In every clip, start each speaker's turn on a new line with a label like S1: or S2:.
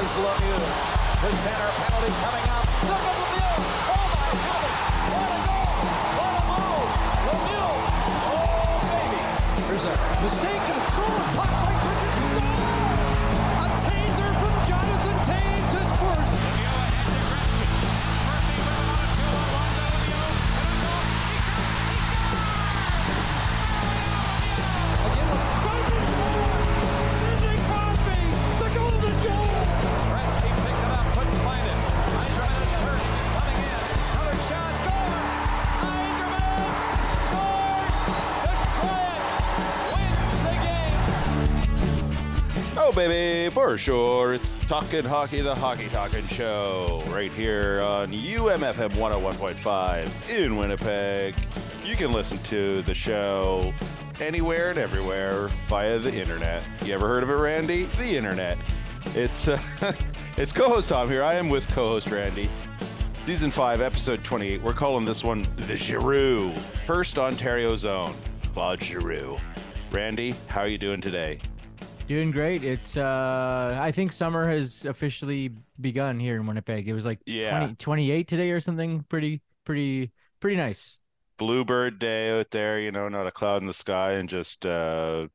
S1: Here's Lemieux. The center penalty coming up. Look at Lemieux. Oh my heavens. What a goal. What a move. Lemieux. Oh baby.
S2: There's a mistake and a throw.
S3: Baby, for sure. It's Talking Hockey, the Hockey Talking Show, right here on UMFM 101.5 in Winnipeg. You can listen to the show anywhere and everywhere via the internet. You ever heard of it, Randy? The internet. It's uh, it's co-host Tom here. I am with co-host Randy. Season five, episode twenty-eight. We're calling this one the Giroux, First Ontario Zone. Claude Giroux. Randy, how are you doing today?
S4: Doing great. It's uh I think summer has officially begun here in Winnipeg. It was like
S3: Yeah.
S4: 20, 28 today or something. Pretty pretty pretty nice.
S3: bluebird day out there, you know, not a cloud in the sky and just uh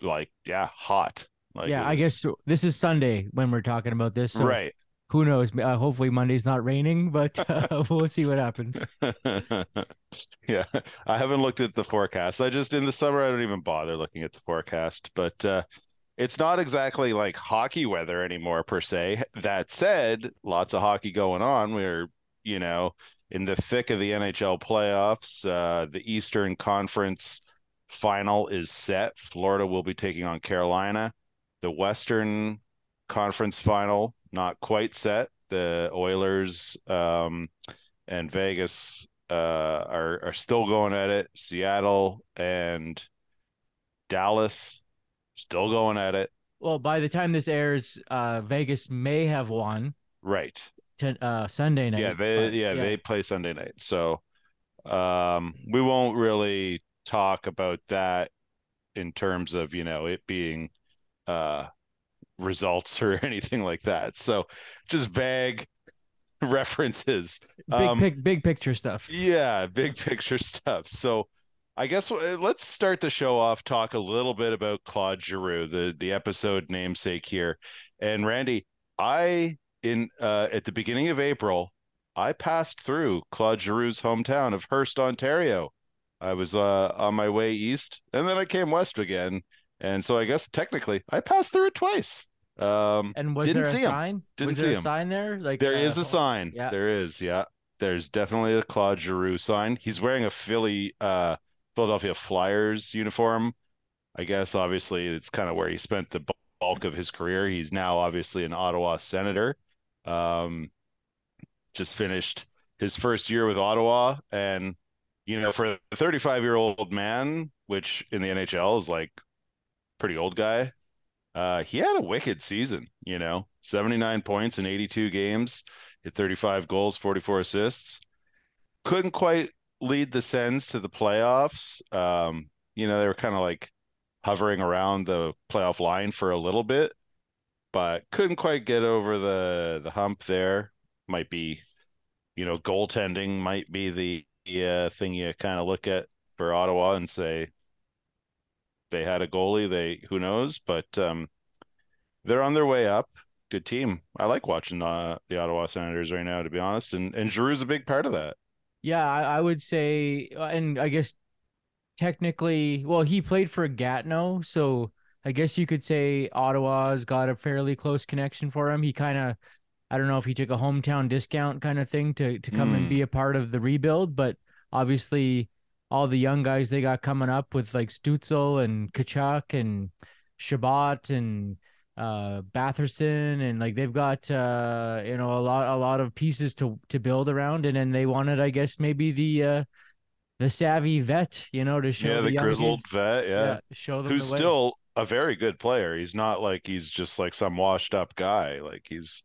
S3: like yeah, hot. Like
S4: yeah,
S3: it
S4: I guess this is Sunday when we're talking about this. So
S3: right.
S4: Who knows? Uh, hopefully Monday's not raining, but uh, we'll see what happens.
S3: yeah. I haven't looked at the forecast. I just in the summer I don't even bother looking at the forecast, but uh it's not exactly like hockey weather anymore per se. That said, lots of hockey going on. We're, you know, in the thick of the NHL playoffs. Uh, the Eastern Conference final is set. Florida will be taking on Carolina. The Western Conference final not quite set. The Oilers um, and Vegas uh, are are still going at it. Seattle and Dallas still going at it.
S4: Well, by the time this airs, uh Vegas may have won
S3: Right.
S4: to, uh Sunday night.
S3: Yeah, they
S4: but,
S3: yeah, they play Sunday night. So um we won't really talk about that in terms of, you know, it being uh results or anything like that. So just vague references.
S4: big
S3: Um,
S4: pic, big picture stuff.
S3: Yeah, big picture stuff. So I guess uh, let's start the show off. Talk a little bit about Claude Giroux, the the episode namesake here. And Randy, I in uh, at the beginning of April, I passed through Claude Giroux's hometown of Hearst, Ontario. I was uh, on my way east, and then I came west again. And so I guess technically, I passed through it twice. Um,
S4: And was
S3: didn't
S4: there a
S3: see him.
S4: sign?
S3: Didn't
S4: was
S3: see
S4: there
S3: him.
S4: a sign there? Like
S3: There
S4: uh,
S3: is a sign.
S4: yeah.
S3: There is, yeah. There's definitely a Claude Giroux sign. He's wearing a Philly, uh, Philadelphia Flyers uniform. I guess obviously it's kind of where he spent the bulk of his career. He's now obviously an Ottawa Senator. Um, just finished his first year with Ottawa, and you know, for a 35 year old man, which in the NHL is like pretty old guy, uh, he had a wicked season. You know, 79 points in 82 games hit 35 goals, 44 assists. Couldn't quite lead the Sens to the playoffs. Um, you know, they were kind of like hovering around the playoff line for a little bit, but couldn't quite get over the the hump there. Might be, you know, goaltending might be the uh, thing you kind of look at for Ottawa and say they had a goalie. They who knows, but um, they're on their way up good team. I like watching uh, the Ottawa Senators right now, to be honest, and and Giroux's a big part of that.
S4: Yeah, I, I would say, uh, and I guess technically, well, he played for Gatineau, so I guess you could say Ottawa's got a fairly close connection for him. He kind of, I don't know if he took a hometown discount kind of thing to to come
S3: Mm.
S4: and be a part of the rebuild, but obviously, all the young guys they got coming up with like Stutzle and Tkachuk and Chabot and uh Batherson and like they've got uh you know a lot a lot of pieces to to build around and then they wanted I guess maybe the uh the savvy vet you know to show
S3: yeah, the
S4: young
S3: grizzled
S4: kids-
S3: vet, yeah,
S4: show them
S3: who's
S4: the
S3: still a very good player. He's not like he's just like some washed up guy. Like he's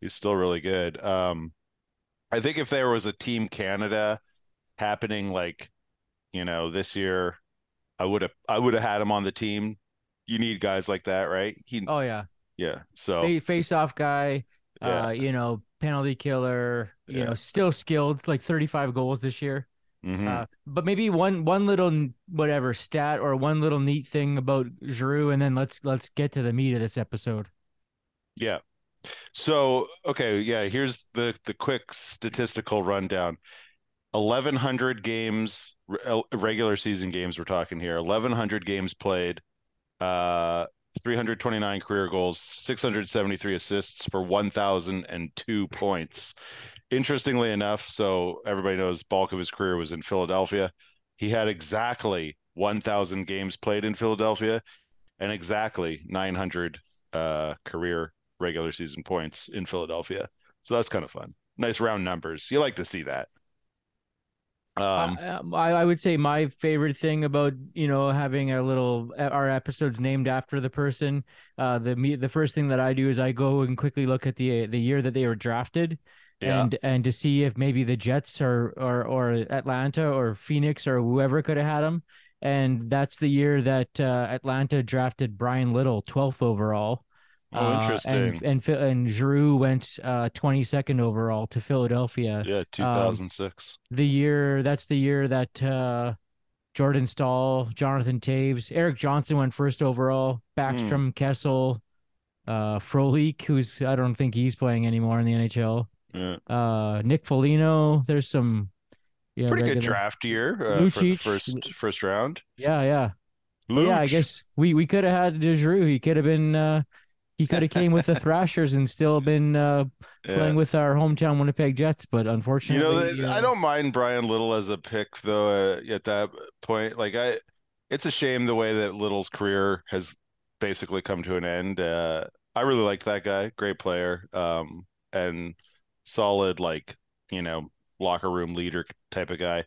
S3: he's still really good. Um, I think if there was a Team Canada happening like you know this year, I would have I would have had him on the team. You need guys like that, right? He
S4: oh yeah
S3: Yeah. So
S4: face-off guy,
S3: Yeah.
S4: uh, you know, penalty killer, you
S3: Yeah.
S4: know, still skilled, like 35 goals this year.
S3: mhm.
S4: Uh, but maybe one one little whatever stat or one little neat thing about Giroux, and then let's let's get to the meat of this episode.
S3: Yeah. So, okay, yeah, here's the the quick statistical rundown. 1100 games uh, regular season games we're talking here. 1100 games played. Uh 329 career goals, 673 assists for 1002 points. Interestingly enough, so everybody knows bulk of his career was in Philadelphia. He had exactly 1000 games played in Philadelphia and exactly 900 uh career regular season points in Philadelphia. So that's kind of fun. Nice round numbers. You like to see that. Um,
S4: I, um, I I would say my favorite thing about you know having a little our episodes named after the person. Uh, the me the first thing that I do is I go and quickly look at the the year that they were drafted,
S3: Yeah.
S4: and and to see if maybe the Jets or or or Atlanta or Phoenix or whoever could have had them. And that's the year that uh, Atlanta drafted Bryan Little, twelfth overall.
S3: Oh,
S4: Uh,
S3: interesting.
S4: and and and Giroux went uh 22nd overall to Philadelphia.
S3: yeah, 2006.
S4: The year that's the year that uh Jordan Staal, Jonathan Toews, Erik Johnson went first overall, Backstrom, Kessel, uh Frolik, who's I don't think he's playing anymore in the NHL.
S3: yeah.
S4: Uh Nick Foligno, there's some yeah,
S3: Pretty good draft year uh, for the first first round.
S4: Yeah, yeah. Yeah, I guess we we could have had Giroux. He could have been uh he could have came with the Thrashers and still been uh
S3: Yeah.
S4: playing with our hometown Winnipeg Jets, but unfortunately,
S3: You know, I
S4: uh,
S3: don't mind Bryan Little as a pick though. Uh, at that point, like I, it's a shame the way that Little's career has basically come to an end. Uh, I really liked that guy, great player, um, and solid, like you know, locker room leader type of guy.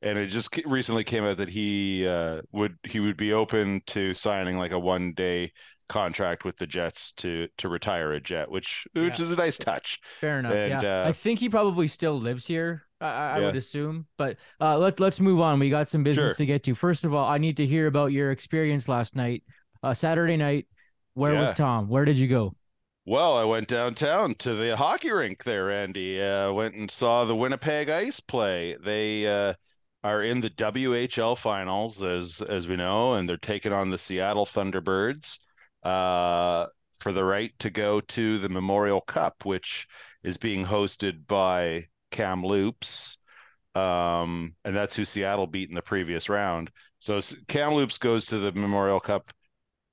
S3: And it just recently came out that he uh, would he would be open to signing like a one day contract with the Jets to to retire a Jet, which which
S4: Yeah.
S3: is a nice touch.
S4: Fair enough.
S3: And,
S4: yeah,
S3: uh,
S4: I think he probably still lives here. I, I I would assume. But uh, let let's move on. We got some business
S3: Sure.
S4: to get to. First of all, I need to hear about your experience last night, uh, Saturday night. Where
S3: Yeah.
S4: was Tom? Where did you go?
S3: Well, I went downtown to the hockey rink there, Andy. Uh, went and saw the Winnipeg Ice play. They uh, are in the WHL finals, as as we know, and they're taking on the Seattle Thunderbirds uh, for the right to go to the Memorial Cup, which is being hosted by Kamloops. Um, and that's who Seattle beat in the previous round. So Kamloops goes to the Memorial Cup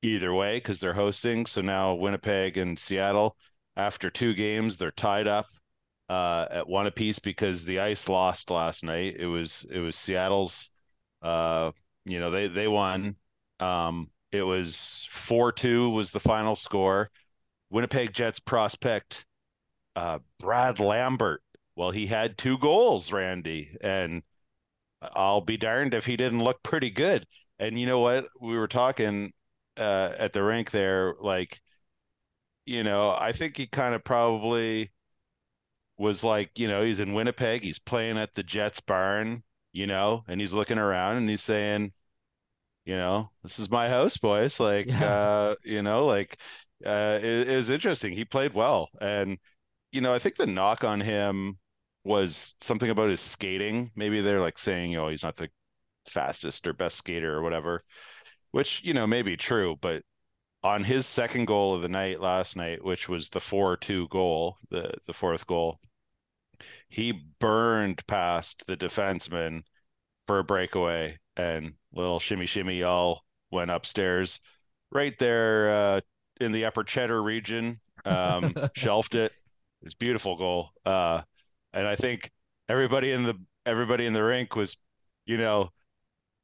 S3: either way because they're hosting. So now Winnipeg and Seattle, after two games, they're tied up uh, at one apiece because the Ice lost last night. It was it was Seattle's. Uh, you know they they won. Um, it was four two was the final score. Winnipeg Jets prospect uh, Brad Lambert. Well, he had two goals, Randy, and I'll be darned if he didn't look pretty good. And you know what? We were talking uh, at the rink there, like, you know, I think he kind of probably was like, you know, he's in Winnipeg, he's playing at the Jets barn, you know, and he's looking around and he's saying, you know, this is my house, boys. Like,
S4: Yeah.
S3: uh, you know, like, uh, it, it was interesting. He played well, and you know, I think the knock on him was something about his skating. Maybe they're like saying, oh, he's not the fastest or best skater or whatever, which, you know, may be true. But on his second goal of the night last night, which was the 4 2 goal, the, the fourth goal, he burned past the defenseman for a breakaway and little shimmy shimmy y'all went upstairs right there uh, in the upper cheddar region. Um, shelved it. It's a beautiful goal. Uh, and I think everybody in the everybody in the rink was, you know,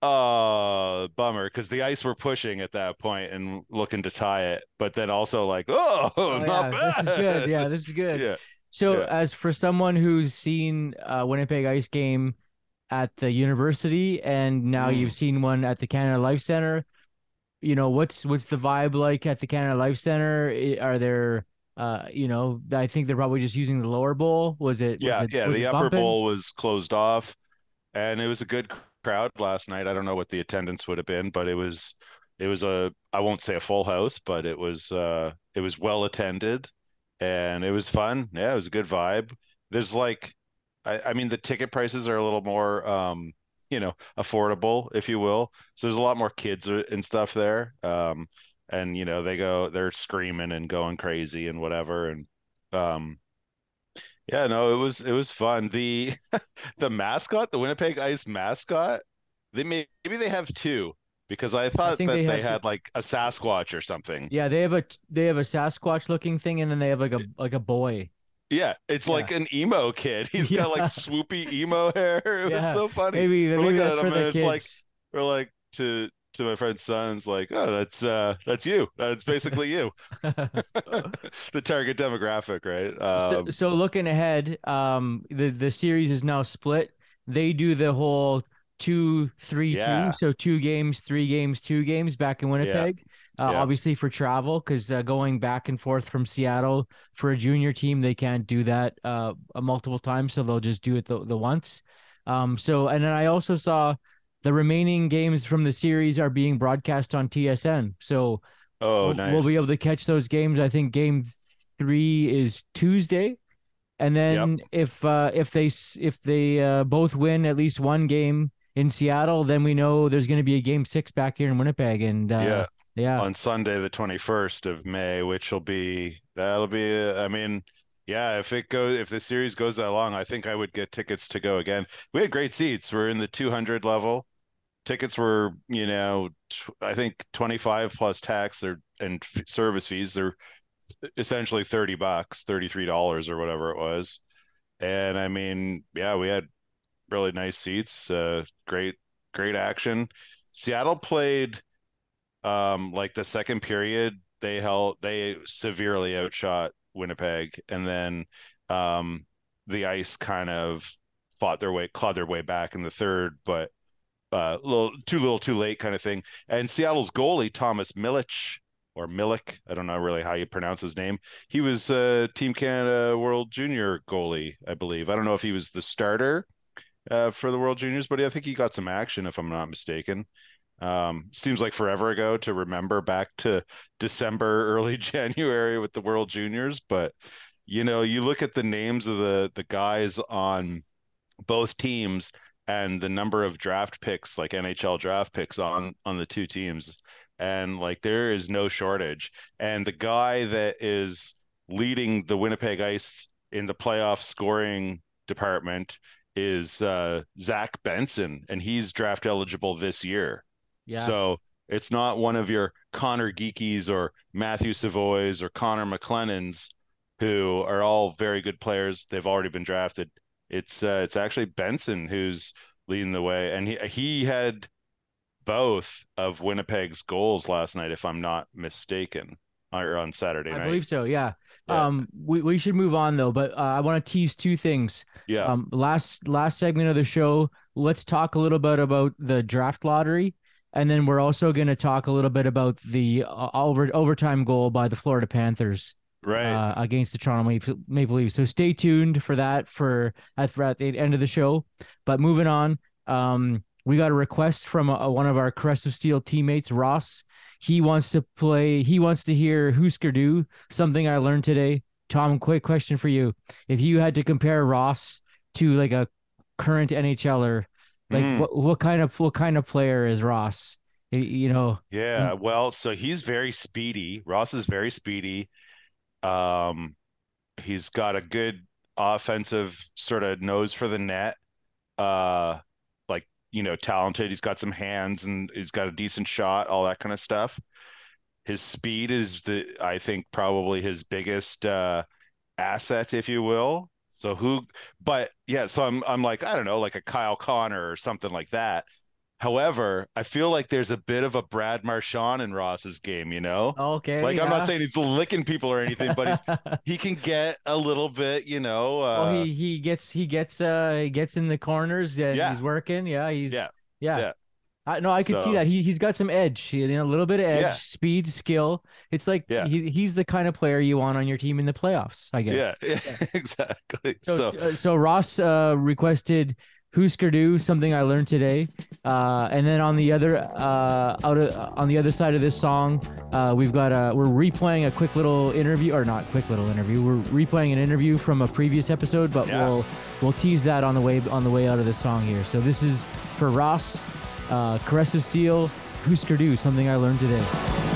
S3: uh bummer because the ice were pushing at that point and looking to tie it, but then also like, oh,
S4: Oh,
S3: not
S4: yeah,
S3: bad.
S4: This is good. Yeah, this is good.
S3: yeah.
S4: So,
S3: Yeah.
S4: as for someone who's seen uh, Winnipeg Ice game at the university, and now
S3: Mm.
S4: you've seen one at the Canada Life Center, you know what's what's the vibe like at the Canada Life Center? Are there, uh, you know, I think they're probably just using the lower bowl. Was it? was
S3: Yeah,
S4: it-
S3: yeah.
S4: was
S3: The upper
S4: bumping?
S3: bowl was closed off, and it was a good crowd last night. I don't know what the attendance would have been, but it was it was a I won't say a full house, but it was uh it was well attended and it was fun. Yeah, it was a good vibe. There's like I, I mean the ticket prices are a little more um you know affordable if you will. So there's a lot more kids and stuff there. Um and you know they go they're screaming and going crazy and whatever and um yeah no it was it was fun. The the mascot the winnipeg ice mascot they may, maybe they have two because i thought
S4: think
S3: that
S4: they
S3: they, had like a sasquatch or something.
S4: Yeah, they have a they have a Sasquatch looking thing, and then they have like a like a boy.
S3: yeah it's
S4: Yeah.
S3: like an emo kid. He's got like swoopy emo hair. It was so funny.
S4: Maybe
S3: We're
S4: maybe
S3: looking at him and
S4: kids.
S3: it's like we're like to to my friend's son's like oh that's uh that's you that's basically you the target demographic right
S4: so,
S3: um,
S4: so looking ahead, um, the the series is now split. They do the whole two, three,
S3: Yeah.
S4: two. So two games, three games, two games back in Winnipeg. Uh,
S3: Yeah.
S4: Obviously for travel, because uh, going back and forth from Seattle for a junior team, they can't do that uh, uh, multiple times. So they'll just do it the, the once. Um, so and then I also saw the remaining games from the series are being broadcast on TSN. So
S3: oh
S4: we'll,
S3: nice
S4: we'll be able to catch those games. I think game three is Tuesday, and then if uh, if they if they uh, both win at least one game in Seattle, then we know there's going to be a game six back here in Winnipeg, and uh,
S3: yeah
S4: yeah,
S3: on Sunday, the 21st of May, which will be that'll be. I mean, yeah, if it goes, if the series goes that long, I think I would get tickets to go again. We had great seats. We're in the 200 level. Tickets were, you know, I think 25 plus tax or and f- service fees. They're essentially 30 bucks, 33 dollars or whatever it was. And I mean, yeah, we had really nice seats. Uh, great, great action. Seattle played um like the second period they held they severely outshot Winnipeg and then um the ice kind of fought their way clawed their way back in the third but uh little too little too late kind of thing. And Seattle's goalie Thomas Milich or Milik I don't know really how you pronounce his name. He was uh Team Canada World Junior goalie I believe. I don't know if he was the starter uh for the World Juniors but I think he got some action if I'm not mistaken. Um, seems like forever ago to remember back to December, early January with the World Juniors. But you know, you look at the names of the the guys on both teams and the number of draft picks, like NHL draft picks on on the two teams, and like there is no shortage. And the guy that is leading the Winnipeg Ice in the playoff scoring department is uh, Zach Benson, and he's draft eligible this year.
S4: yeah.
S3: So it's not one of your Conor Geekies or Matthew Savoies or Connor McClennons, who are all very good players. They've already been drafted. It's uh, it's actually Benson who's leading the way, and he he had both of Winnipeg's goals last night, if I'm not mistaken, or on Saturday night.
S4: I believe so. Yeah.
S3: Yeah.
S4: Um, we, we should move on though, but uh, I want to tease two things.
S3: yeah,
S4: Um, last last segment of the show, let's talk a little bit about the draft lottery, and then we're also going to talk a little bit about the uh, over overtime goal by the Florida Panthers
S3: right.
S4: uh, against the Toronto Maple, Maple Leafs. So stay tuned for that for at, for at the end of the show. But moving on, um, we got a request from uh one of our Caress of Steel teammates, Ross. He wants to play. He wants to hear Husker Du Something I learned today. Tom, quick question for you: If you had to compare Ross to like a current NHLer, like
S3: Mhm.
S4: what what kind of what kind of player is Ross? You know,
S3: Yeah, well, so he's very speedy. Ross is very speedy. Um, he's got a good offensive sort of nose for the net. Uh, like, you know, talented. He's got some hands and he's got a decent shot, all that kind of stuff. His speed is the, I think, probably his biggest uh asset, if you will. So who, but yeah, so I'm I'm like, I don't know, like a Kyle Connor or something like that. However, I feel like there's a bit of a Brad Marchand in Ross's game, you know?
S4: okay.
S3: Like I'm not saying he's licking people or anything, but he's he can get a little bit, you know, uh
S4: well, he he gets he gets uh he gets in the corners. Yeah,
S3: Yeah.
S4: he's working. Yeah, he's
S3: Yeah.
S4: yeah.
S3: Yeah.
S4: I, no, I could see that. He he's got some edge. You know, a little bit of edge,
S3: Yeah.
S4: speed, skill. It's like
S3: Yeah.
S4: he he's the kind of player you want on your team in the playoffs. I guess.
S3: yeah, exactly.
S4: So
S3: So,
S4: uh, so Ross uh, requested Husker Du, something I learned today. Uh, and then on the other uh, out of, on the other side of this song, uh, we've got a we're replaying a quick little interview, or not quick little interview. We're replaying an interview from a previous episode, but
S3: Yeah.
S4: we'll we'll tease that on the way on the way out of this song here. So this is for Ross, uh, Caress of Steel, Husker Du, something I learned today.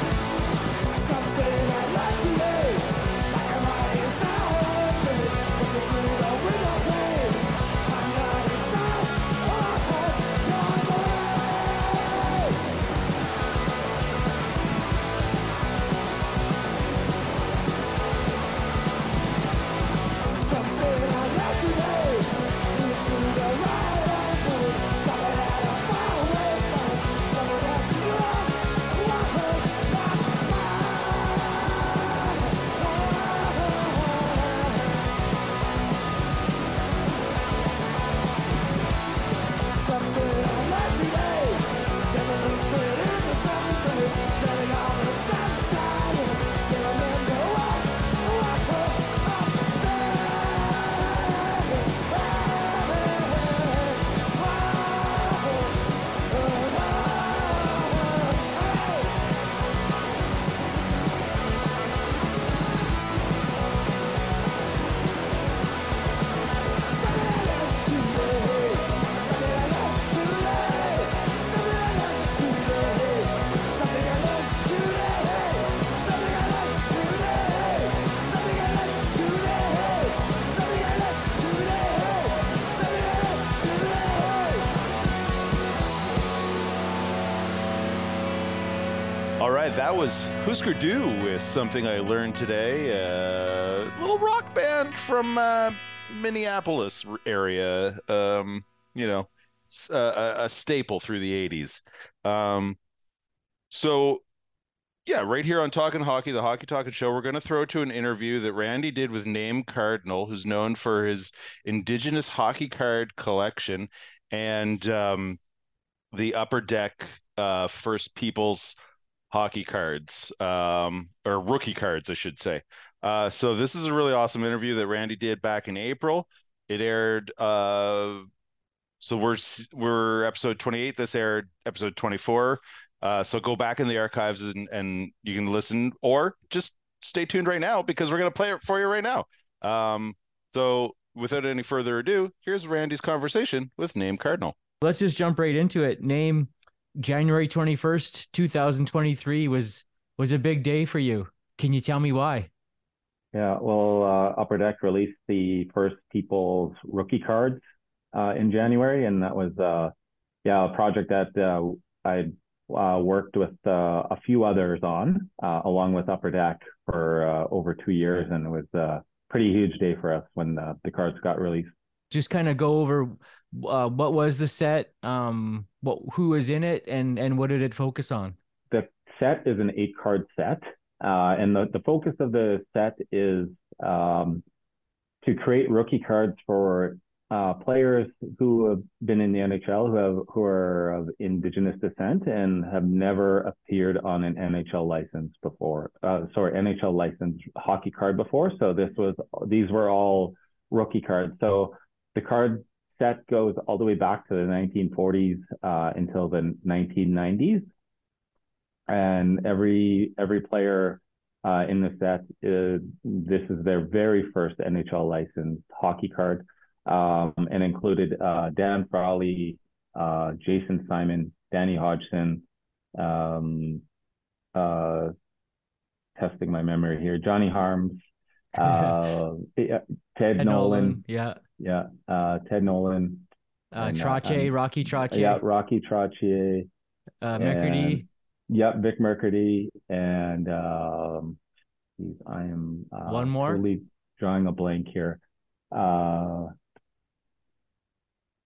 S3: All right, that was Husker Du with something I learned today. A little rock band from uh, Minneapolis area. Um, you know, uh, a, a staple through the '80s. Um, so, yeah, right here on Talking Hockey, the Hockey Talking Show, we're going to throw to an interview that Randy did with Naim Cardinal, who's known for his Indigenous hockey card collection and um, the Upper Deck uh, First Peoples hockey cards um or rookie cards i should say. Uh so this is a really awesome interview that randy did back in april. It aired uh so we're we're episode 28 this aired episode 24 uh so go back in the archives and and you can listen or just stay tuned right now because we're going to play it for you right now. Um so without any further ado here's randy's conversation with Naim Cardinal.
S4: Let's just jump right into it. Naim January 21st, 2023 was was a big day for you. Can you tell me why?
S5: Yeah, well, uh, Upper Deck released the first People's rookie cards uh, in January, and that was, uh, yeah, a project that uh, I uh, worked with uh, a few others on, along with Upper Deck for over two years, and it was a pretty huge day for us when the cards got released.
S4: Just kind of go over uh, what was the set, um, what who was in it, and and what did it focus on?
S5: The set is an eight card set, uh, and the, the focus of the set is um, to create rookie cards for uh, players who have been in the NHL who have who are of Indigenous descent and have never appeared on an NHL license before. Uh, sorry, NHL licensed hockey card before. So this was these were all rookie cards. So the card set goes all the way back to the 1940s uh, until the 1990s, and every every player uh, in the set is this is their very first NHL licensed hockey card, um, and included uh, Dan Frawley, uh, Jason Simon, Danny Hodgson, um, uh, testing my memory here, Johnny Harms, uh, Ted,
S4: Ed
S5: Nolan,
S4: yeah,
S5: yeah, uh, Ted Nolan,
S4: uh,
S5: And, uh,
S4: Trache,
S5: um,
S4: Rocky Trache,
S5: yeah, Rocky Trottier,
S4: uh, McCurdy,
S5: yeah, Vic Mercredi, and um, geez, I am uh,
S4: One more?
S5: totally drawing a blank here. Uh,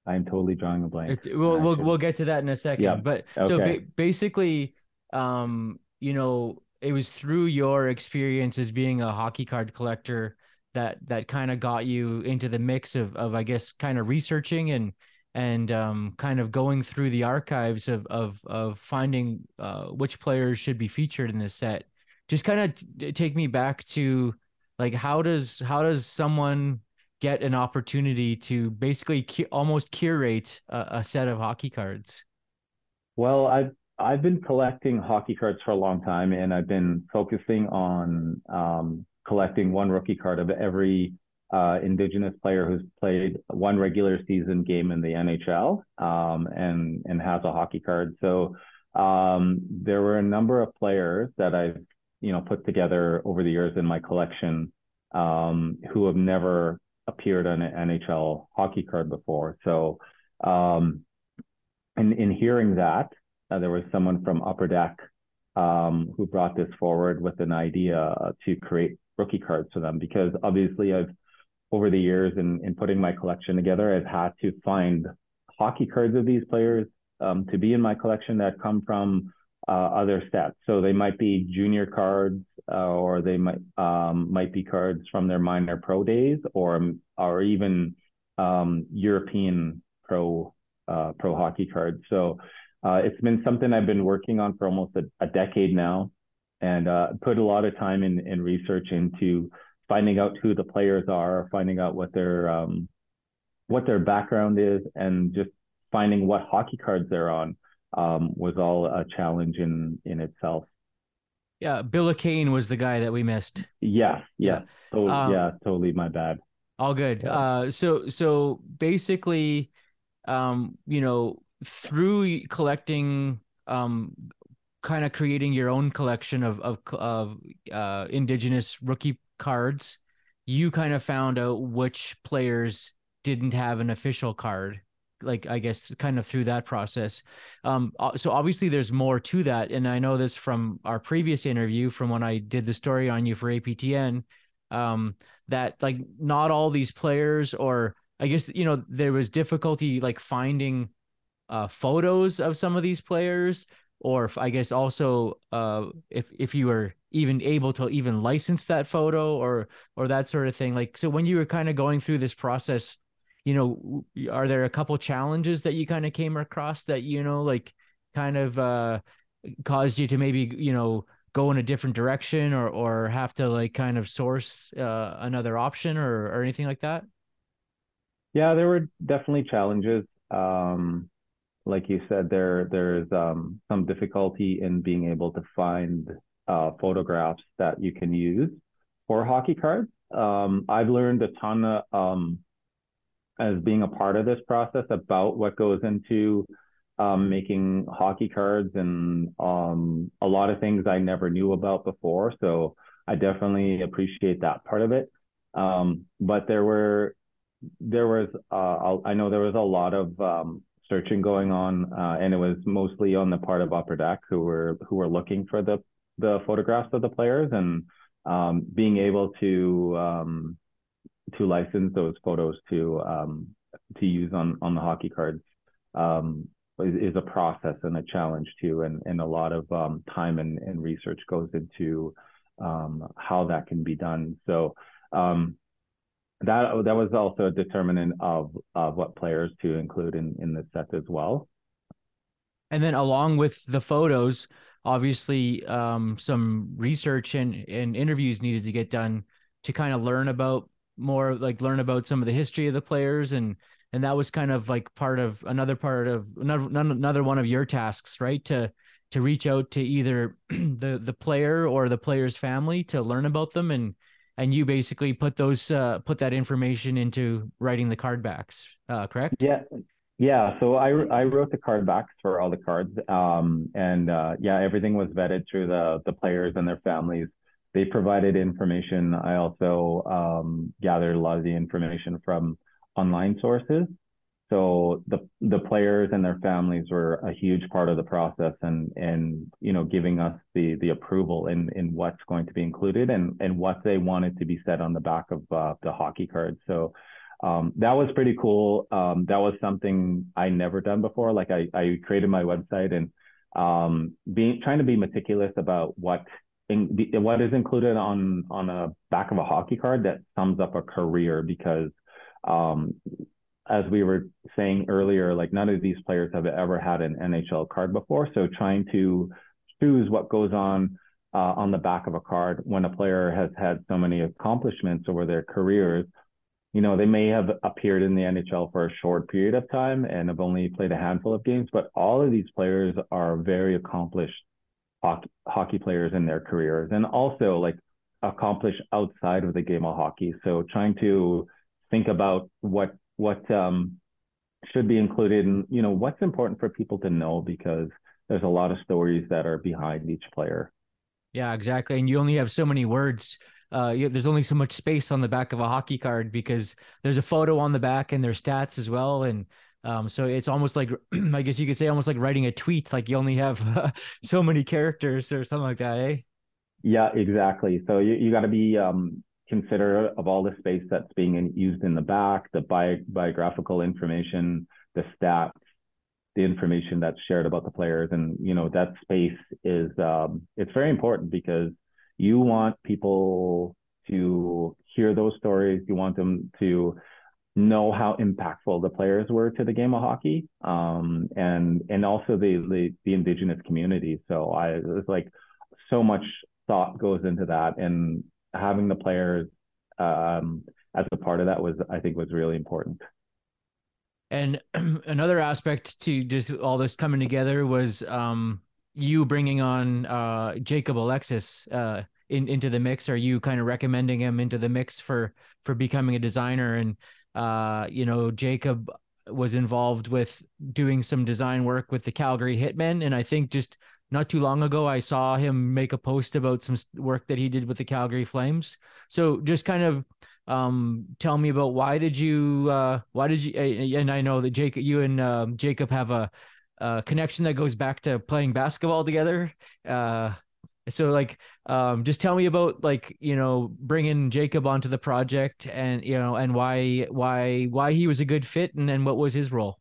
S5: I'm totally drawing a blank.
S4: It, we'll, we'll we'll get to that in a second.
S5: Yeah,
S4: But so ba- basically, um, you know, it was through your experience as being a hockey card collector that that kind of got you into the mix of of I guess kind of researching and and um kind of going through the archives of of of finding uh which players should be featured in this set. Just kind of t- take me back to like how does how does someone get an opportunity to basically cu- almost curate a, a set of hockey cards?
S5: Well, I've I've been collecting hockey cards for a long time, and I've been focusing on um, collecting one rookie card of every uh, Indigenous player who's played one regular season game in the NHL um, and and has a hockey card. So um, there were a number of players that I've you know put together over the years in my collection um, who have never appeared on an NHL hockey card before. So um, in in hearing that, uh, there was someone from Upper Deck um, who brought this forward with an idea to create rookie cards for them because obviously I've over the years in, in putting my collection together, I've had to find hockey cards of these players um, to be in my collection that come from uh, other sets. So they might be junior cards, uh, or they might um, might be cards from their minor pro days, or or even um, European pro uh, pro hockey cards. So uh, it's been something I've been working on for almost a, a decade now, and uh, put a lot of time in, in research into finding out who the players are, finding out what their um, what their background is, and just finding what hockey cards they're on um, was all a challenge in in itself.
S4: Yeah, Bill Kane was the guy that we missed.
S5: Yeah, yeah, so, um, yeah, totally my bad.
S4: All good. Yeah. Uh, so so basically, um, you know, through collecting, um, kind of creating your own collection of of of uh, indigenous rookie cards, you kind of found out which players didn't have an official card like I guess kind of through that process. Um, so obviously there's more to that, and I know this from our previous interview, from when I did the story on you for APTN, um, that like not all these players, or I guess you know there was difficulty like finding uh, photos of some of these players, or if, I guess also uh, if if you were even able to even license that photo or or that sort of thing. Like so when you were kind of going through this process you know are there a couple challenges that you kind of came across that you know like kind of uh caused you to maybe you know go in a different direction or or have to like kind of source uh, another option or or anything like that
S5: yeah there were definitely challenges um like you said there there's um some difficulty in being able to find uh photographs that you can use for hockey cards um i've learned a ton um as being a part of this process about what goes into um, making hockey cards and um, a lot of things I never knew about before. So I definitely appreciate that part of it. Um, but there were there was uh, I know there was a lot of um, searching going on, uh, and it was mostly on the part of Upper Deck who were who were looking for the the photographs of the players and um, being able to um, to license those photos to um, to use on on the hockey cards um, is, is, a process and a challenge too, and and a lot of um, time and, and research goes into um, how that can be done. So that that was also a determinant of of what players to include in in the set as well.
S4: And then along with the photos, obviously um, some research and, and interviews needed to get done to kind of learn about more like learn about some of the history of the players and and that was kind of like part of another part of another another one of your tasks right to to reach out to either the the player or the player's family to learn about them and and you basically put those uh, put that information into writing the card backs uh, correct
S5: yeah yeah so i i wrote the card backs for all the cards um and uh yeah everything was vetted through the the players and their families they provided information. I also um, gathered a lot of the information from online sources. So the the players and their families were a huge part of the process, and and you know giving us the the approval in in what's going to be included and and what they wanted to be said on the back of uh, the hockey cards. So um, that was pretty cool. Um, that was something I never done before. Like I I created my website and um, being trying to be meticulous about what in, what is included on on a back of a hockey card that sums up a career because um, as we were saying earlier, like none of these players have ever had an NHL card before. So trying to choose what goes on uh, on the back of a card when a player has had so many accomplishments over their careers you know, they may have appeared in the NHL for a short period of time and have only played a handful of games, but all of these players are very accomplished hockey, hockey players in their careers and also like accomplished outside of the game of hockey. So trying to think about what what um, should be included and you know what's important for people to know because there's a lot of stories that are behind each player.
S4: Yeah, exactly. And you only have so many words uh, you, there's only so much space on the back of a hockey card because there's a photo on the back and there's stats as well. And um, so it's almost like, I guess you could say almost like writing a tweet, like you only have uh, so many characters or something like that, eh?
S5: Yeah, exactly. So you, you got to be um, considerate of all the space that's being used in the back, the bi- biographical information, the stats, the information that's shared about the players. And, you know, that space is, um, it's very important because you want people to hear those stories. You want them to know how impactful the players were to the game of hockey, um, and and also the, the, the indigenous community. So I it's like so much thought goes into that, and having the players um, as a part of that was I think was really important.
S4: And another aspect to just all this coming together was um, you bringing on uh, Jacob Alexis uh, in, into the mix? Are you kind of recommending him into the mix for for becoming a designer? And uh, you know, Jacob was involved with doing some design work with the Calgary Hitmen, and I think just not too long ago I saw him make a post about some work that he did with the Calgary Flames. So just kind of um, tell me about why did you uh, why did you and I know that Jacob you and um, Jacob have a uh, connection that goes back to playing basketball together. Uh, so like, um, just tell me about like you know bringing Jacob onto the project and you know and why why why he was a good fit and then what was his role.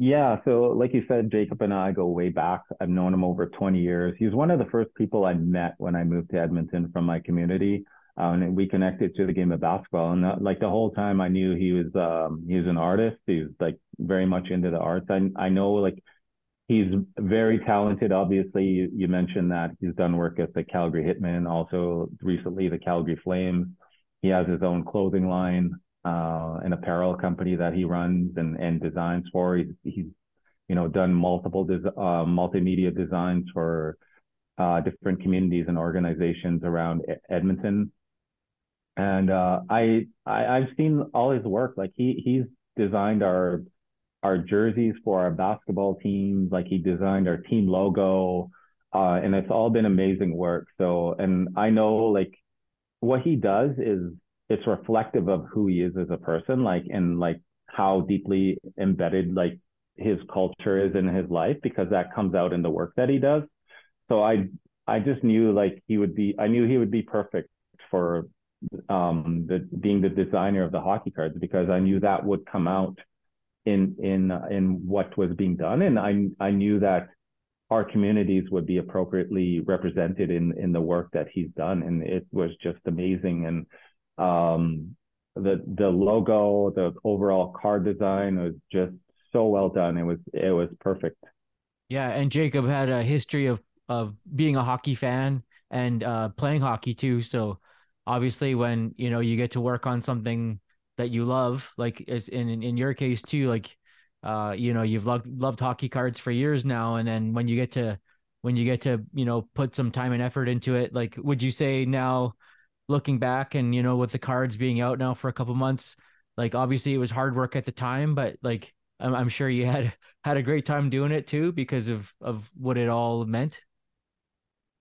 S5: Yeah, so like you said, Jacob and I go way back. I've known him over 20 years. He was one of the first people I met when I moved to Edmonton from my community. Uh, and we connected to the game of basketball. And uh, like the whole time, I knew he was um, he was an artist. He was like very much into the arts. I I know like he's very talented. Obviously, you, you mentioned that he's done work at the Calgary Hitmen, also recently the Calgary Flames. He has his own clothing line, uh, an apparel company that he runs and and designs for. He's he's you know done multiple des- uh, multimedia designs for uh, different communities and organizations around Edmonton and uh, I, I have seen all his work. Like he he's designed our our jerseys for our basketball teams. Like he designed our team logo, uh, and it's all been amazing work. So, and I know like what he does is it's reflective of who he is as a person. Like and like how deeply embedded like his culture is in his life because that comes out in the work that he does. So I I just knew like he would be I knew he would be perfect for um, the being the designer of the hockey cards because I knew that would come out in in in what was being done, and I I knew that our communities would be appropriately represented in in the work that he's done, and it was just amazing. And um, the the logo, the overall card design was just so well done. It was it was perfect.
S4: Yeah, and Jacob had a history of of being a hockey fan and uh, playing hockey too, so obviously when you know you get to work on something that you love like as in in your case too like uh you know you've loved loved hockey cards for years now and then when you get to when you get to you know put some time and effort into it like would you say now looking back and you know with the cards being out now for a couple months like obviously it was hard work at the time but like I'm, I'm sure you had had a great time doing it too because of of what it all meant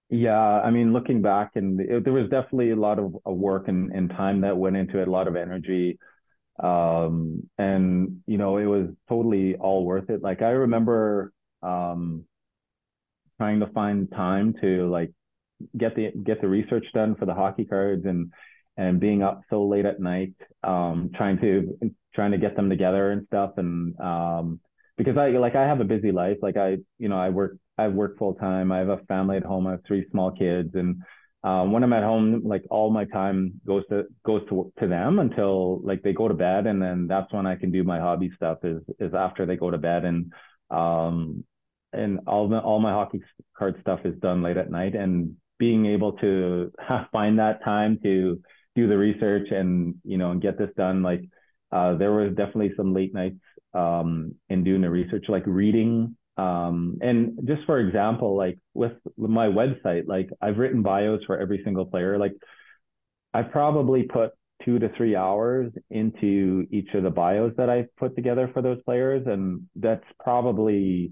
S5: yeah, I mean, looking back, and it, there was definitely a lot of, of work and, and time that went into it, a lot of energy. Um, and, you know, it was totally all worth it. Like, I remember um, trying to find time to like get the get the research done for the hockey cards and and being up so late at night um, trying to trying to get them together and stuff and um, because I like I have a busy life like I you know I work I work full time. I have a family at home. I have three small kids, and um, when I'm at home, like all my time goes to goes to to them until like they go to bed, and then that's when I can do my hobby stuff. Is is after they go to bed, and um, and all the all my hockey card stuff is done late at night, and being able to find that time to do the research and you know and get this done. Like uh, there was definitely some late nights um, in doing the research, like reading. Um, and just for example, like with my website, like I've written bios for every single player. Like I've probably put two to three hours into each of the bios that I've put together for those players, and that's probably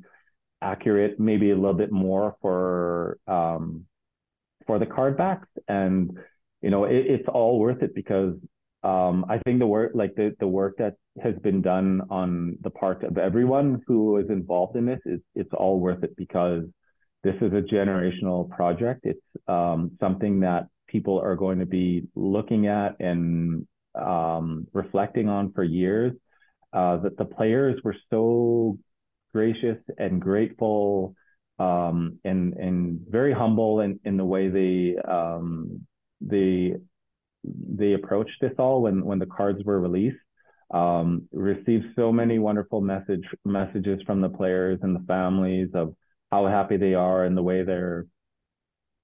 S5: accurate, maybe a little bit more for um, for the card backs. And you know, it, it's all worth it because um, I think the work, like the the work that has been done on the part of everyone who is involved in this, is it's all worth it because this is a generational project. It's um, something that people are going to be looking at and um, reflecting on for years. Uh, that the players were so gracious and grateful um, and and very humble in, in the way they um, they they approached this all when when the cards were released. Um, received so many wonderful message messages from the players and the families of how happy they are and the way they're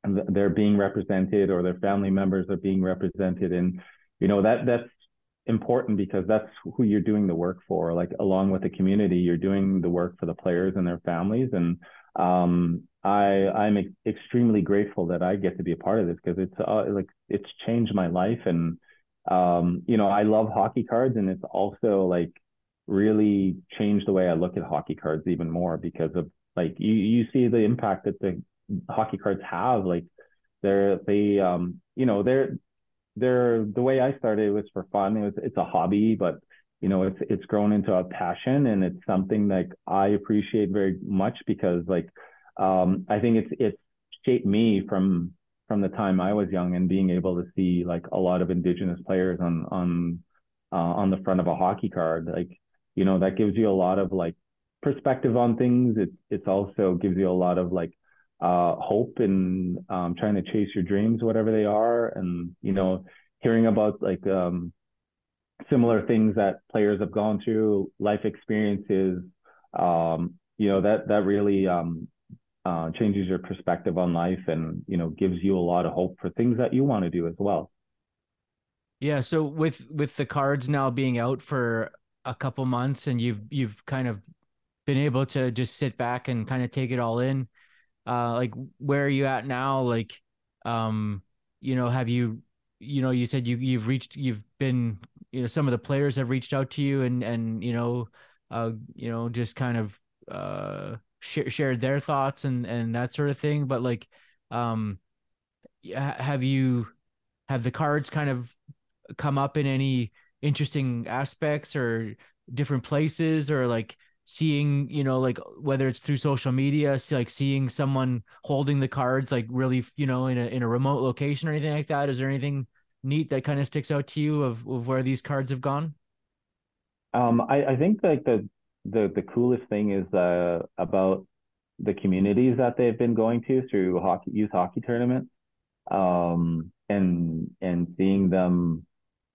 S5: they're being represented or their family members are being represented and you know that that's important because that's who you're doing the work for. Like along with the community, you're doing the work for the players and their families. And um, I I'm ex- extremely grateful that I get to be a part of this because it's uh, like it's changed my life. And um, you know, I love hockey cards, and it's also like really changed the way I look at hockey cards even more because of like you you see the impact that the hockey cards have. Like they're they um you know they're they're the way I started was for fun. It was it's a hobby, but you know it's it's grown into a passion and it's something like I appreciate very much because like um, I think it's it's shaped me from from the time I was young and being able to see like a lot of indigenous players on on uh, on the front of a hockey card. Like you know that gives you a lot of like perspective on things. It it's also gives you a lot of like uh, hope and um, trying to chase your dreams, whatever they are, and you know, hearing about like um, similar things that players have gone through, life experiences. Um, you know that that really um, uh, changes your perspective on life, and you know, gives you a lot of hope for things that you want to do as well.
S4: Yeah. So with with the cards now being out for a couple months, and you've you've kind of been able to just sit back and kind of take it all in uh like where are you at now like um you know have you you know you said you you've reached you've been you know some of the players have reached out to you and and you know uh you know just kind of uh sh- shared their thoughts and and that sort of thing. But like um have you have the cards kind of come up in any interesting aspects or different places or like seeing you know like whether it's through social media like seeing someone holding the cards like really you know in a in a remote location or anything like that? Is there anything neat that kind of sticks out to you of, of where these cards have gone
S5: um i i think like the the the coolest thing is uh about the communities that they've been going to through hockey youth hockey tournaments um and and seeing them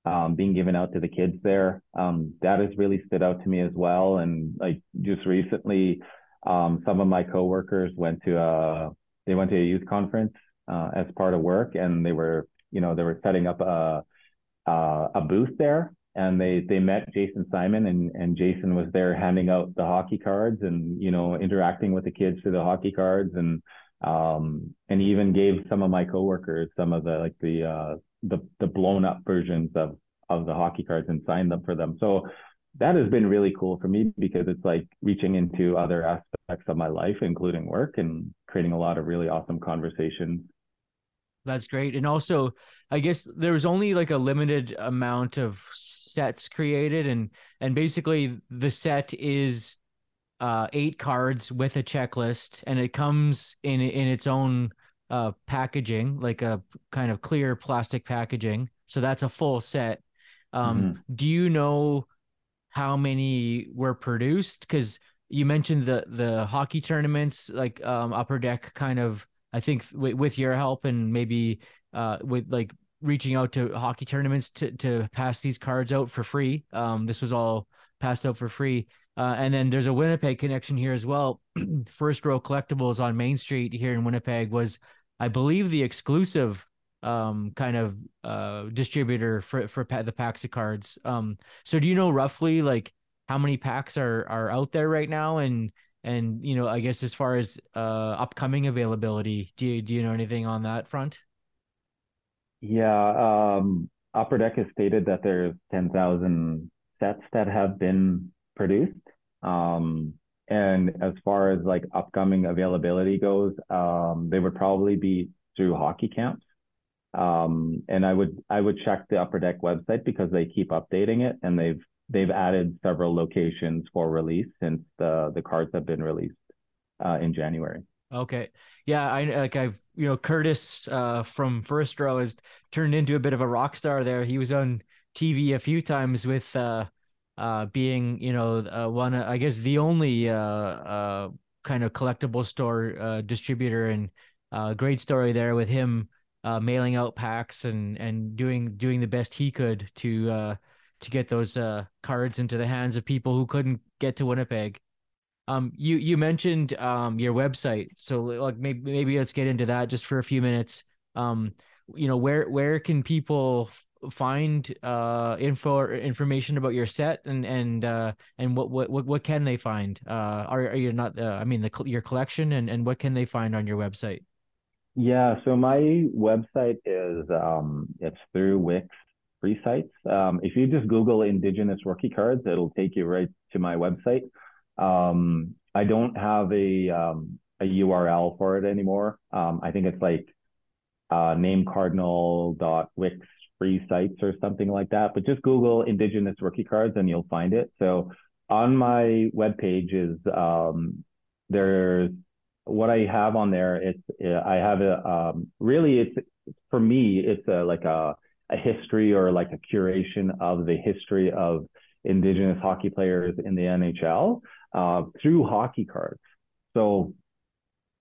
S5: um, being given out to the kids there. Um, that has really stood out to me as well. And like just recently, um, some of my coworkers went to a they went to a youth conference uh, as part of work, and they were you know they were setting up a a, a booth there. And they they met Jason Simon and and Jason was there handing out the hockey cards and you know interacting with the kids through the hockey cards and um and he even gave some of my coworkers some of the like the uh the the blown up versions of of the hockey cards and signed them for them. So that has been really cool for me because it's like reaching into other aspects of my life, including work, and creating a lot of really awesome conversations.
S4: That's great. And also, I guess there was only like a limited amount of sets created, and and basically the set is uh eight cards with a checklist, and it comes in in its own uh, packaging, like a kind of clear plastic packaging. So that's a full set. Um, mm-hmm. Do you know how many were produced? Because you mentioned the the hockey tournaments, like um, Upper Deck, kind of. I think with your help and maybe uh, with like reaching out to hockey tournaments to to pass these cards out for free. Um, this was all passed out for free. Uh, and then there's a Winnipeg connection here as well. First Row Collectibles on Main Street here in Winnipeg was I believe the exclusive um kind of uh distributor for for pa- the packs of cards. Um, so do you know roughly like how many packs are are out there right now and and you know I guess as far as uh upcoming availability, do you do you know anything on that front?
S5: Yeah, um, Upper Deck has stated that there's 10,000 sets that have been produced. Um, and as far as like upcoming availability goes, um, they would probably be through hockey camps. Um, and I would I would check the Upper Deck website because they keep updating it, and they've they've added several locations for release since the the cards have been released uh, in January.
S4: Okay. Yeah, I like I've you know Curtis uh from First Row has turned into a bit of a rock star there. He was on TV a few times with uh uh being, you know, uh, one I guess the only uh uh kind of collectible store uh distributor and great story there with him mailing out packs and and doing doing the best he could to to get those uh cards into the hands of people who couldn't get to Winnipeg. Um, you you mentioned um your website, so like maybe maybe let's get into that just for a few minutes. Um, you know where where can people find uh info or information about your set and and uh and what what what, can they find? Uh, are are you not? I mean the your collection and and what can they find on your website?
S5: Yeah, so my website is um, it's through Wix free sites. Um, if you just Google Indigenous rookie cards, it'll take you right to my website. Um, I don't have a um, a URL for it anymore. Um, I think it's like uh, naimcardinal.wix free sites or something like that. But just Google Indigenous rookie cards and you'll find it. So on my webpage is um, there's what I have on there. It's I have a um, really it's for me it's a, like a a history or like a curation of the history of Indigenous hockey players in the NHL uh, through hockey cards. So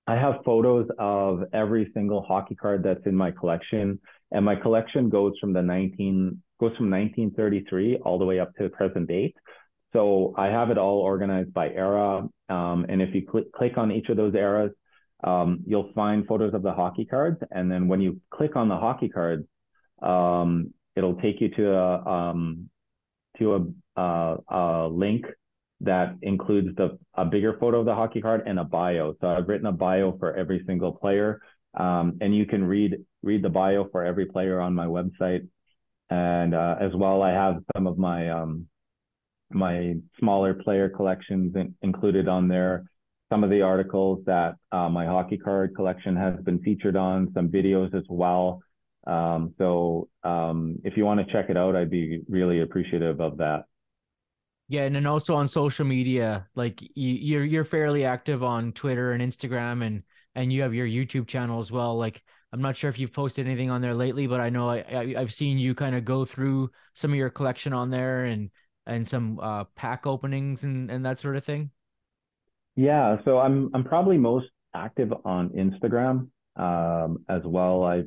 S5: I have photos of every single hockey card that's in my collection, and my collection goes from the 19 goes from 1933 all the way up to the present date. So I have it all organized by era, um, and if you click click on each of those eras, um, you'll find photos of the hockey cards, and then when you click on the hockey cards, um, it'll take you to a um, to a, a, a link that includes the a bigger photo of the hockey card and a bio. So I've written a bio for every single player, um, and you can read read the bio for every player on my website. And uh, as well, I have some of my um, my smaller player collections in, included on there. Some of the articles that uh, my hockey card collection has been featured on, some videos as well. Um, so um, if you want to check it out, I'd be really appreciative of that.
S4: Yeah, and then also on social media, like you, you're you're fairly active on Twitter and Instagram, and and you have your YouTube channel as well. Like I'm not sure if you've posted anything on there lately, but I know I, I have seen you kind of go through some of your collection on there and and some uh, pack openings and and that sort of thing.
S5: Yeah, so I'm I'm probably most active on Instagram um, as well. I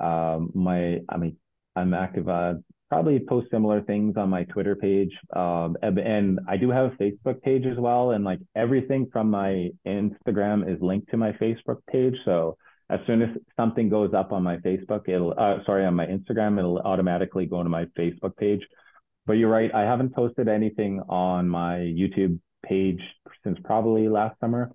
S5: um, my I mean I'm active uh, probably post similar things on my Twitter page. Um, and I do have a Facebook page as well. And like everything from my Instagram is linked to my Facebook page. So as soon as something goes up on my Facebook, it'll, uh, sorry, on my Instagram, it'll automatically go to my Facebook page. But you're right. I haven't posted anything on my YouTube page since probably last summer.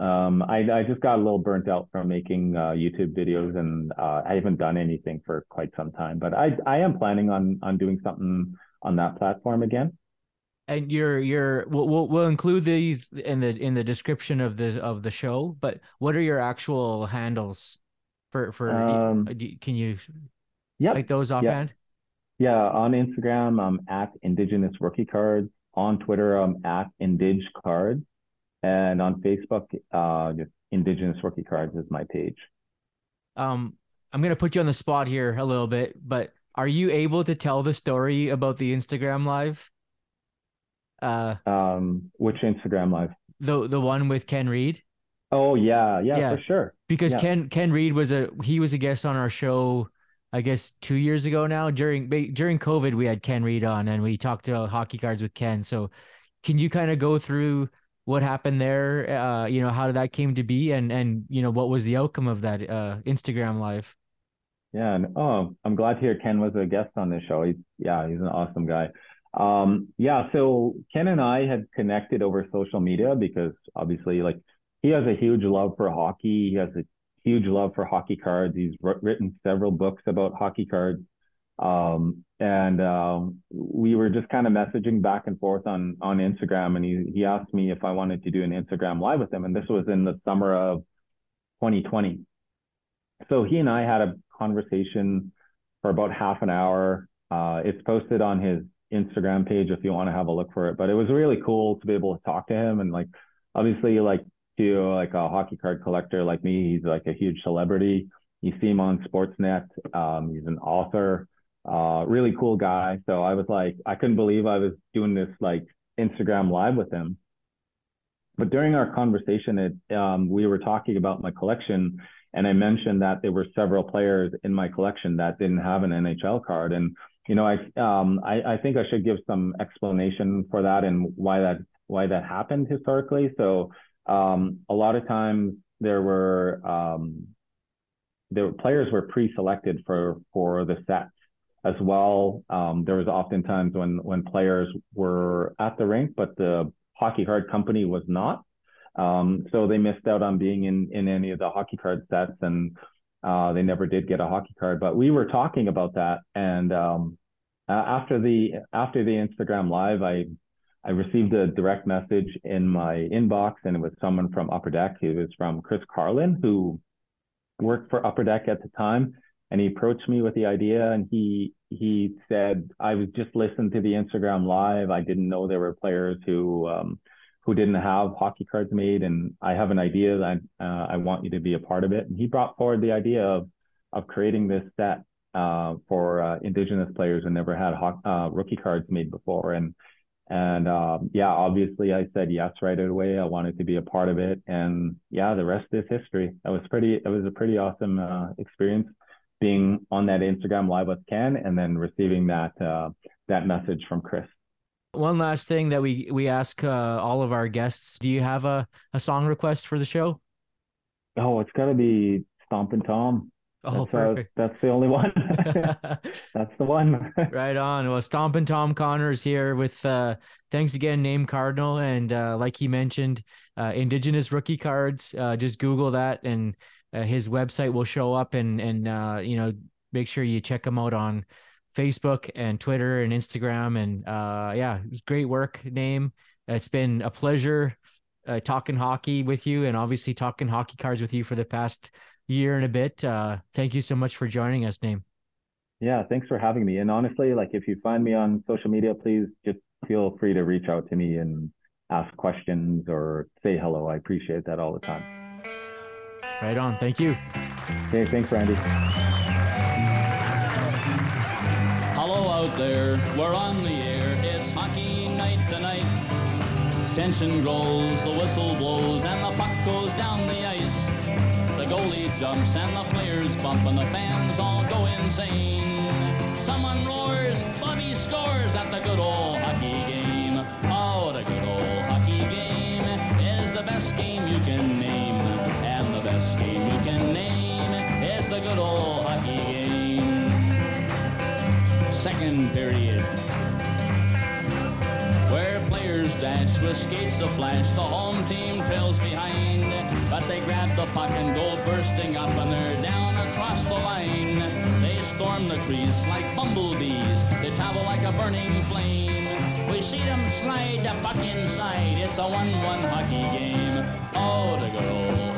S5: Um, I, I just got a little burnt out from making uh, YouTube videos, and uh, I haven't done anything for quite some time. But I I am planning on on doing something on that platform again.
S4: And you're you're we'll, we'll we'll include these in the in the description of the of the show. But what are your actual handles for for? Um, can you
S5: yep.
S4: like those offhand?
S5: Yeah. yeah, on Instagram, I'm at Indigenous Rookie Cards. On Twitter, I'm at Indig Cards. And on Facebook, uh, just Indigenous Rookie Cards is my page.
S4: Um, I'm gonna put you on the spot here a little bit, but are you able to tell the story about the Instagram live?
S5: Uh, um, which Instagram live?
S4: The the one with Ken Reid.
S5: Oh yeah, yeah, yeah. for sure.
S4: Because
S5: yeah.
S4: Ken Ken Reid was a he was a guest on our show, I guess two years ago now. During during COVID, we had Ken Reid on, and we talked about hockey cards with Ken. So, can you kind of go through? What happened there uh you know how that came to be and and you know what was the outcome of that uh instagram live
S5: Yeah. And, oh, I'm glad to hear Ken was a guest on this show. He's, yeah, he's an awesome guy. Um, yeah. So Ken and I had connected over social media because obviously, like, he has a huge love for hockey. He has a huge love for hockey cards. He's written several books about hockey cards. Um, and um, we were just kind of messaging back and forth on on Instagram, and he he asked me if I wanted to do an Instagram live with him, and this was in the summer of 2020. So he and I had a conversation for about half an hour. Uh, it's posted on his Instagram page if you want to have a look for it. But it was really cool to be able to talk to him and like obviously like to like a hockey card collector like me, he's like a huge celebrity. You see him on Sportsnet. Um, he's an author, uh, really cool guy. So I was like, I couldn't believe I was doing this like Instagram live with him. But during our conversation, it um, we were talking about my collection, and I mentioned that there were several players in my collection that didn't have an NHL card, and you know, I um, I, I think I should give some explanation for that and why that why that happened historically. So um, a lot of times there were um, the players were pre-selected for for the sets as well. Um, there was oftentimes when when players were at the rink, but the hockey card company was not. Um, so they missed out on being in in any of the hockey card sets, and uh, they never did get a hockey card. But we were talking about that, and um, after the after the Instagram live, I I received a direct message in my inbox, and it was someone from Upper Deck. It was from Chris Carlin, who worked for Upper Deck at the time, and he approached me with the idea. And he he said, "I was just listening to the Instagram live. I didn't know there were players who um, who didn't have hockey cards made, and I have an idea that uh, I want you to be a part of it." And he brought forward the idea of of creating this set uh, for uh, Indigenous players who never had ho- uh, rookie cards made before, and and um, yeah, obviously I said yes right away. I wanted to be a part of it, and yeah, the rest is history. That was pretty. It was a pretty awesome uh, experience being on that Instagram live with Ken, and then receiving that uh, that message from Chris.
S4: One last thing that we we ask uh, all of our guests: Do you have a a song request for the show?
S5: Oh, it's got to be Stompin' Tom.
S4: Oh,
S5: that's, uh,
S4: perfect.
S5: that's the only one. that's the one.
S4: right on. Well, Stompin' Tom Connors here with uh, thanks again, Naim Cardinal, and uh, like he mentioned, uh, Indigenous rookie cards. Uh, just Google that, and uh, his website will show up, and and uh, you know make sure you check him out on Facebook and Twitter and Instagram, and uh, yeah, great work, Naim. It's been a pleasure uh, talking hockey with you, and obviously talking hockey cards with you for the past year and a bit. Uh, thank you so much for joining us, Naim.
S5: Yeah, thanks for having me. And honestly, like if you find me on social media, please just feel free to reach out to me and ask questions or say hello. I appreciate that all the time.
S4: Right on. Thank you.
S5: Okay, thanks, Randy.
S6: Hello out there, we're on the air. It's hockey night tonight. Tension grows, the whistle blows, and the puck goes down the ice. The goalie jumps and the players bump and the fans all go insane. Someone roars, Bobby scores at the good old hockey game. Good old hockey game. Second period where players dash with skates aflash. The home team trails behind, but they grab the puck and go bursting up, and they're down across the line. They storm the trees like bumblebees. They travel like a burning flame. We see them slide the puck inside. It's a 1-1 hockey game. Oh, the good old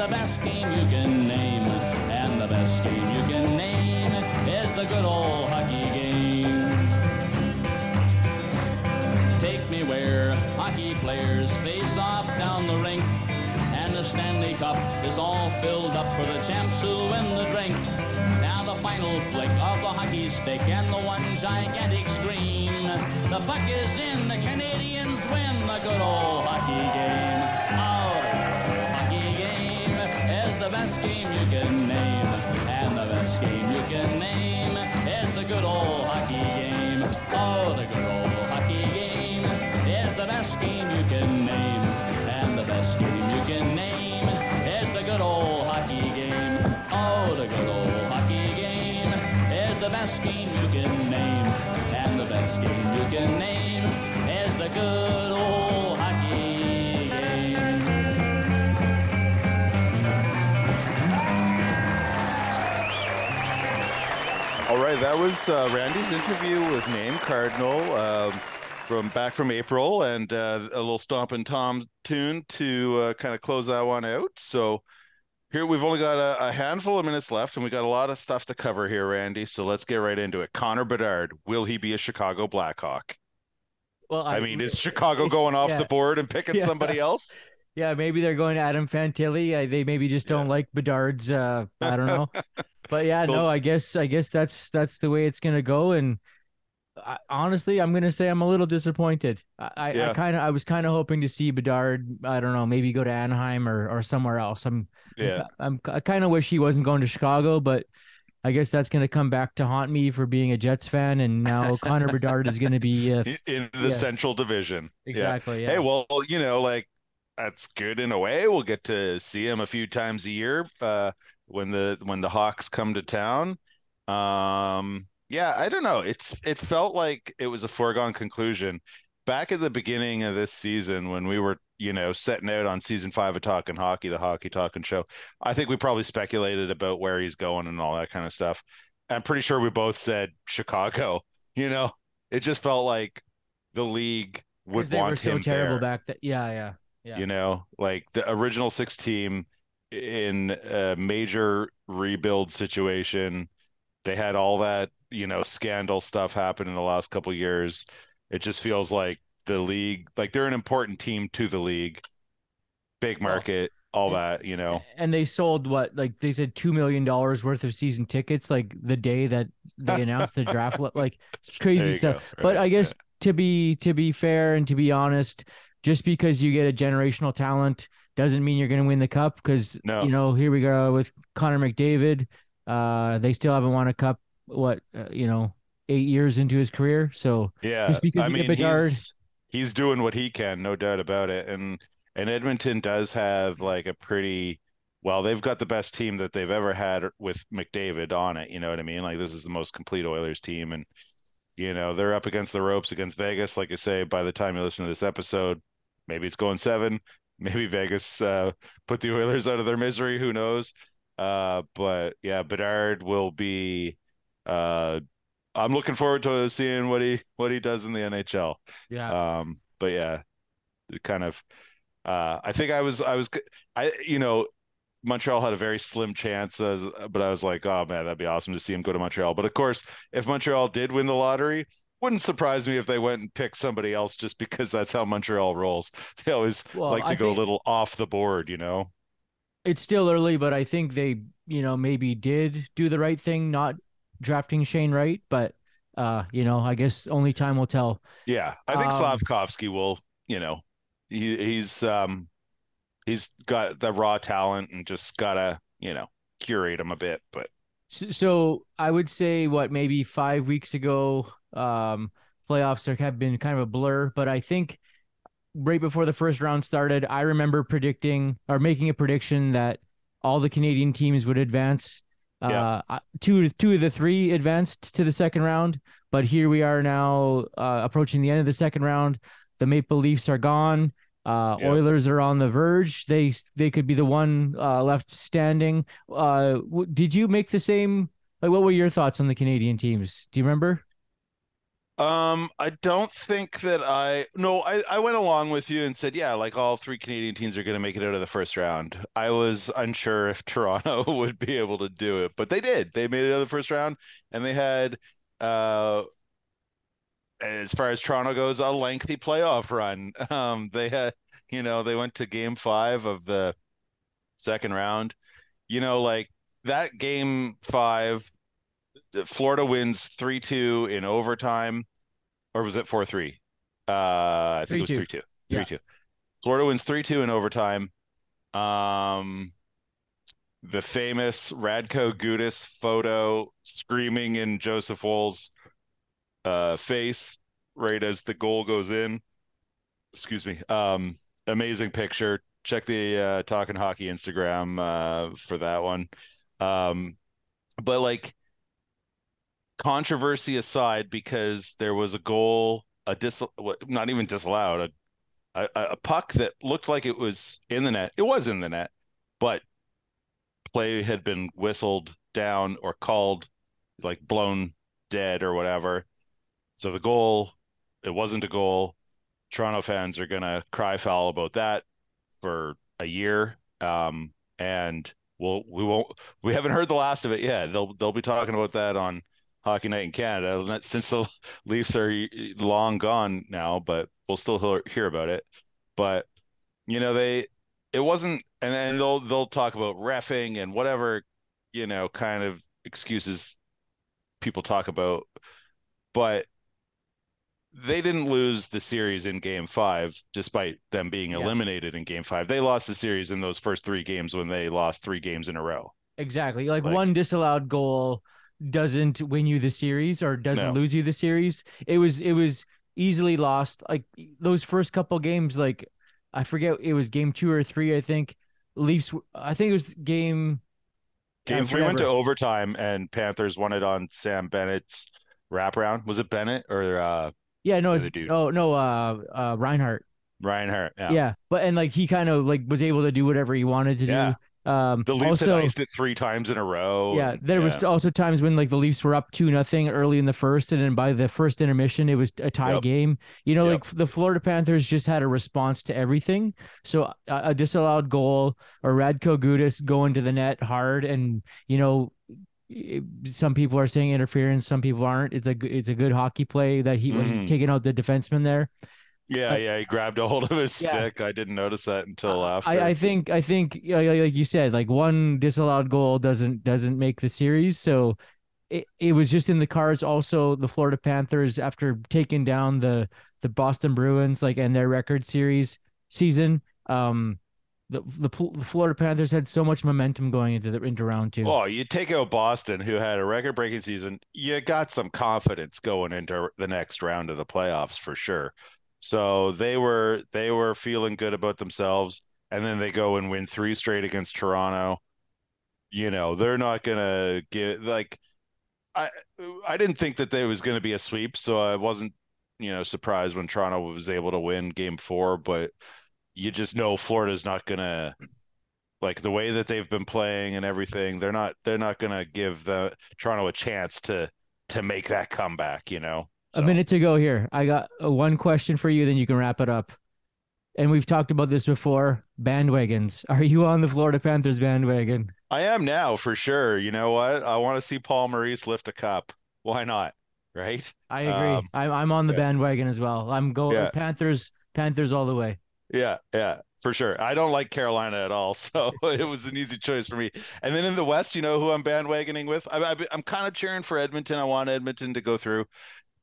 S6: the best game you can name, and the best game you can name is the good old hockey game. Take me where hockey players face off down the rink. And the Stanley Cup is all filled up for the champs who win the drink. Now the final flick of the hockey stick and the one gigantic scream. The puck is in, the Canadians win the good old hockey game. Game you can name is the good old hockey game.
S3: All right, that was uh, Randy's interview with Naim Cardinal um, from back from April, and uh, a little Stompin' Tom tune to uh, kind of close that one out. So here we've only got a, a, handful of minutes left, and we got a lot of stuff to cover here, Randy. So let's get right into it. Connor Bedard, will he be a Chicago Blackhawk?
S4: Well,
S3: I, I mean, is Chicago going off
S4: yeah.
S3: the board and picking
S4: Yeah.
S3: somebody else?
S4: Yeah, maybe they're going to Adam Fantilli. They maybe just don't
S3: Yeah.
S4: like Bedard's. Uh, I don't know, but yeah, no, I guess I guess that's that's the way it's gonna go. And I, honestly, I'm gonna say I'm a little disappointed. I
S3: Yeah.
S4: I kind of I was kind of hoping to see Bedard. I don't know, maybe go to Anaheim or or somewhere else. I'm
S3: Yeah,
S4: I'm I kind of wish he wasn't going to Chicago, but I guess that's gonna come back to haunt me for being a Jets fan. And now Connor Bedard is gonna be uh,
S3: in- the
S4: Yeah.
S3: Central Division. Yeah.
S4: exactly. Yeah.
S3: Hey, well, you know, like that's good in a way. We'll get to see him a few times a year uh, when the when the Hawks come to town. Um, yeah, I don't know. It's it felt like it was a foregone conclusion back at the beginning of this season when we were, you know, setting out on season five of Talking Hockey, the Hockey Talking Show. I think we probably speculated about where he's going and all that kind of stuff. I'm pretty sure we both said Chicago. You know, it just felt like the league would
S4: they
S3: want
S4: were so
S3: him
S4: terrible
S3: there.
S4: back that. Yeah, yeah, yeah.
S3: You know, like the original six team in a major rebuild situation. They had all that, you know, scandal stuff happened in the last couple years. It just feels like the league, like they're an important team to the league, big market, all
S4: yeah.
S3: that, you know.
S4: and they sold what like they said two million dollars worth of season tickets like the day that they announced the draft like it's crazy stuff
S3: go.
S4: but i guess to be to be fair and to be honest just because you get a generational talent doesn't mean you're going to win the cup because
S3: No.
S4: you know here we go with connor mcdavid uh they still haven't won a cup what uh, you know eight years into his career so
S3: Yeah,
S4: Just because
S3: I mean
S4: Bedard-
S3: he's he's doing what he can, no doubt about it. And and Edmonton does have like a pretty well, they've got the best team that they've ever had with McDavid on it. You know what I mean? Like this is the most complete Oilers team, and you know they're up against the ropes against Vegas. Like I say, by the time you listen to this episode, maybe it's going seven. Maybe Vegas uh, put the Oilers out of their misery. Who knows? Uh, but yeah, Bedard will be. Uh, I'm looking forward to seeing what he what he does in the NHL.
S4: yeah
S3: Um, but yeah, kind of. Uh, I think I was I was I you know Montreal had a very slim chance as but I was like oh man that'd be awesome to see him go to Montreal. But of course, if Montreal did win the lottery, wouldn't surprise me if they went and picked somebody else just because that's how Montreal rolls. They always
S4: Well,
S3: like to
S4: I
S3: go a little off the board, you know.
S4: it's still early, but I think they, you know, maybe did do the right thing, not drafting Shane Wright. But, uh, you know, I guess only time will tell.
S3: Yeah, I think
S4: Um,
S3: Slavkovsky will, you know, he he's um he's got the raw talent and just gotta, you know, curate him a bit. But
S4: So, so I would say what maybe five weeks ago, um, playoffs are, have been kind of a blur. But I think right before the first round started, I remember predicting or making a prediction that all the Canadian teams would advance.
S3: Yeah.
S4: Uh, two two of the three advanced to the second round, but here we are now uh, approaching the end of the second round. The Maple Leafs are gone. Uh,
S3: Yeah.
S4: Oilers are on the verge. They they could be the one uh, left standing. Uh, w- did you make the same? Like, what were your thoughts on the Canadian teams? Do you remember?
S3: Um I don't think that I no, I, I went along with you and said, yeah, like all three Canadian teams are gonna make it out of the first round. I was unsure if Toronto would be able to do it, but they did. They made it out of the first round and they had uh as far as Toronto goes, a lengthy playoff run. Um, they had, you know, they went to game five of the second round. You know, like that game five, Florida wins 3 2 in overtime, or was it 4 3? Uh, I think it was
S4: 3-2.
S3: 3 2. 3
S4: Yeah.
S3: 2. Florida wins 3 2 in overtime. Um, the famous Radko Gudas photo screaming in Joseph Woll's uh, face right as the goal goes in. Excuse me. Um, amazing picture. Check the uh, Talking Hockey Instagram uh, for that one. Um, but like controversy aside, because there was a goal, a dis, not even disallowed, a, a a puck that looked like it was in the net. It was in the net, but play had been whistled down or called, like blown dead or whatever. So the goal, it wasn't a goal. Toronto fans are gonna cry foul about that for a year. Um, and we'll we won't we haven't heard the last of it yet. They'll they'll be talking about that on Hockey Night in Canada since the Leafs are long gone now, but we'll still hear about it. But you know they it wasn't, and then they'll they'll talk about refing and whatever you know kind of excuses people talk about, but they didn't lose the series in game five, despite them being eliminated in game five. They lost the series in those first three games when they lost three games in a row.
S4: Exactly. Like, like one disallowed goal doesn't win you the series or doesn't no. lose you the series. It was it was easily lost. Like those first couple games, like I forget it was game two or three, I think. Leafs I think it was game
S3: Game three whatever. went to overtime and Panthers won it on Sam Bennett's wraparound. Was it Bennett or uh
S4: yeah, no, it's, oh no, uh, uh, Reinhart.
S3: Reinhart, yeah.
S4: yeah, but and like he kind of like was able to do whatever he wanted to yeah. do. Um,
S3: the Leafs also, had iced it three times in a row.
S4: Yeah, there yeah. was also times when like the Leafs were up two nothing early in the first, and then by the first intermission, it was a tie yep. game. You know, yep. like the Florida Panthers just had a response to everything. So a, a disallowed goal or Radko Gudas going to the net hard, and you know some people are saying interference, some people aren't. It's a it's a good hockey play that he mm-hmm. taking out the defenseman there.
S3: Yeah, yeah, he grabbed a hold of his yeah. stick. I didn't notice that until after.
S4: I, I think I think like you said, like one disallowed goal doesn't doesn't make the series. So it, it was just in the cards. Also, the Florida Panthers after taking down the the Boston Bruins, like and their record series season, um, the, the Florida Panthers had so much momentum going into the into round two.
S3: Oh, you take out Boston, who had a record-breaking season. You got some confidence going into the next round of the playoffs for sure. So they were they were feeling good about themselves, and then they go and win three straight against Toronto. You know they're not gonna get like I I didn't think that there was gonna be a sweep, so I wasn't you know surprised when Toronto was able to win Game Four, but you just know Florida's not gonna like the way that they've been playing and everything. They're not they're not gonna give the Toronto a chance to to make that comeback. You know.
S4: So. A minute to go here. I got one question for you, then you can wrap it up. And we've talked about this before. Bandwagons. Are you on the Florida Panthers bandwagon?
S3: I am now for sure. You know what? I want to see Paul Maurice lift a cup. Why not? Right?
S4: I agree. Um, I'm I'm on the yeah. bandwagon as well. I'm going yeah. Panthers. Panthers all the way.
S3: Yeah, yeah, for sure. I don't like Carolina at all, so it was an easy choice for me. And then in the West, you know who I'm bandwagoning with? I, I, I'm kind of cheering for Edmonton. I want Edmonton to go through,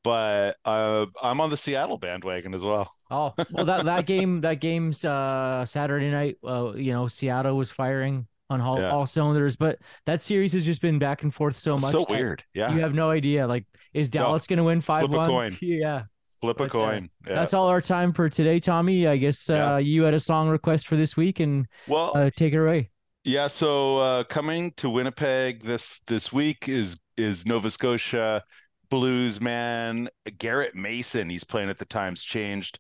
S3: but uh, I'm on the Seattle bandwagon as well.
S4: Oh well, that that game that game's uh, Saturday night. Uh, you know, Seattle was firing on all, yeah. all cylinders, but that series has just been back and forth so much.
S3: So weird. Yeah,
S4: you have no idea. Like, is Dallas no. going to win five one? A coin. Yeah.
S3: Flip a coin.
S4: Uh, yeah. That's all our time for today, Tommy. I guess uh, yeah. you had a song request for this week, and well, uh, take it away.
S3: Yeah. So uh, coming to Winnipeg this this week is is Nova Scotia blues man Garrett Mason. He's playing at the Times Changed.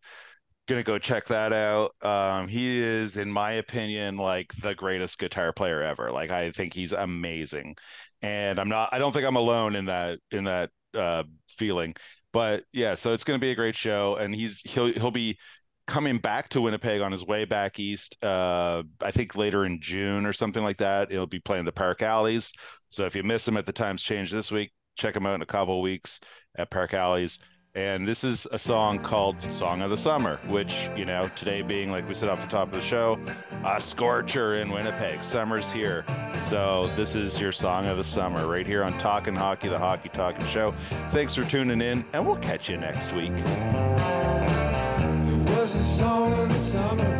S3: Gonna go check that out. Um, he is, in my opinion, like the greatest guitar player ever. Like I think he's amazing, and I'm not. I don't think I'm alone in that in that uh, feeling. But yeah, so it's to be a great show, and he's he'll he'll be coming back to Winnipeg on his way back east. Uh, I think later in June or something like that. He'll be playing the Park Alleys. So if you miss him at the Times Change this week, check them out in a couple weeks at Park Alleys. And this is a song called Song of the Summer, which, you know, today being, like we said off the top of the show, a scorcher in Winnipeg. Summer's here. So this is your Song of the Summer right here on Talking Hockey, the Hockey Talking Show. Thanks for tuning in, and we'll catch you next week. There was a song of the summer.